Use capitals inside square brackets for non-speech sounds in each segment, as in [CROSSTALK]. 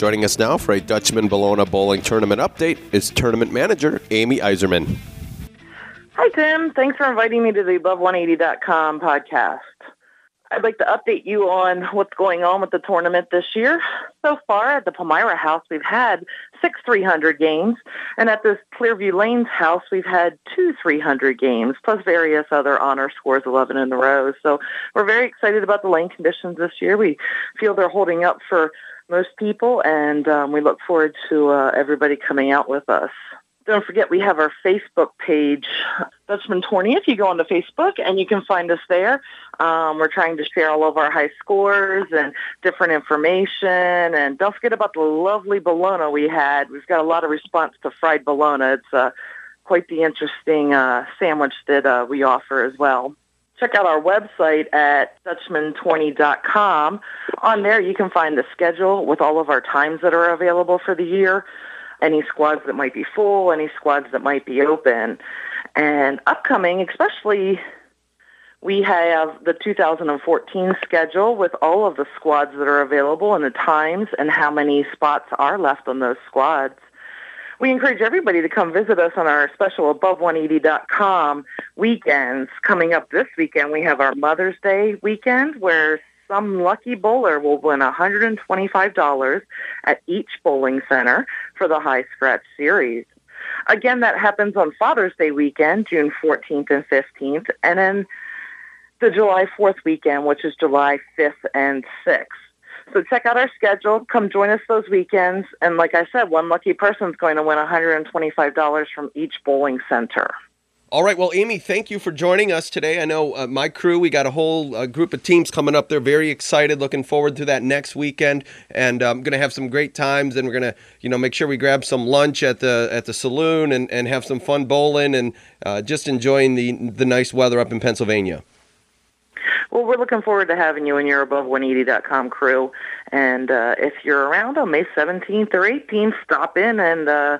Joining us now for a Dutchman Bologna Bowling Tournament update is tournament manager Amy Iserman. Hi, Tim. Thanks for inviting me to the Above180.com podcast. I'd like to update you on what's going on with the tournament this year. So far at the Palmyra House, we've had six 300 games, and at this Clearview Lanes House, we've had two 300 games, plus various other honor scores, 11 in a row. So we're very excited about the lane conditions this year. We feel they're holding up for most people, and um, we look forward to uh, everybody coming out with us. Don't forget, we have our Facebook page, Dutchman Tourney. If you go onto Facebook, and you can find us there. Um, we're trying to share all of our high scores and different information. And don't forget about the lovely bologna we had. We've got a lot of response to fried bologna. It's uh, quite the interesting uh, sandwich that uh, we offer as well check out our website at dutchman20.com. On there, you can find the schedule with all of our times that are available for the year, any squads that might be full, any squads that might be open. And upcoming, especially, we have the 2014 schedule with all of the squads that are available and the times and how many spots are left on those squads we encourage everybody to come visit us on our special above180.com weekends. Coming up this weekend, we have our Mother's Day weekend where some lucky bowler will win $125 at each bowling center for the High Scratch Series. Again, that happens on Father's Day weekend, June 14th and 15th, and then the July 4th weekend, which is July 5th and 6th. So check out our schedule. Come join us those weekends. And like I said, one lucky person is going to win $125 from each bowling center. All right. Well, Amy, thank you for joining us today. I know uh, my crew, we got a whole uh, group of teams coming up. They're very excited, looking forward to that next weekend, and I'm um, going to have some great times. And we're going to, you know, make sure we grab some lunch at the at the saloon and, and have some fun bowling and uh, just enjoying the the nice weather up in Pennsylvania. Well, we're looking forward to having you and your above180.com crew. And uh, if you're around on May 17th or 18th, stop in and uh,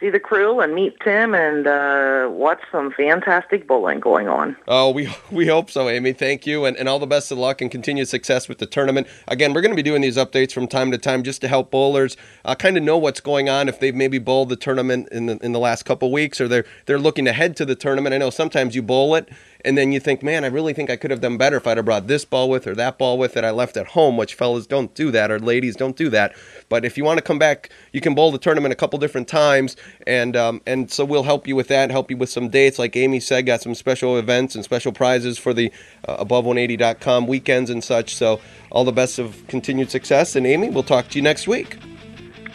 see the crew and meet Tim and uh, watch some fantastic bowling going on. Oh, we [LAUGHS] we hope so, Amy. Thank you, and, and all the best of luck and continued success with the tournament. Again, we're going to be doing these updates from time to time just to help bowlers uh, kind of know what's going on if they've maybe bowled the tournament in the in the last couple weeks or they're they're looking ahead to the tournament. I know sometimes you bowl it and then you think, man, I really think I could have done better if I'd have brought this ball with or that ball with that I left at home, which fellas don't do that or ladies don't do that. But if you want to come back, you can bowl the tournament a couple different times, and um, and so we'll help you with that, help you with some dates. Like Amy said, got some special events and special prizes for the uh, above180.com weekends and such. So all the best of continued success. And Amy, we'll talk to you next week.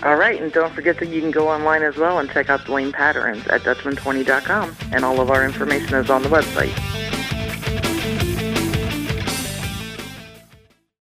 All right, and don't forget that you can go online as well and check out the lane patterns at Dutchman20.com, and all of our information is on the website.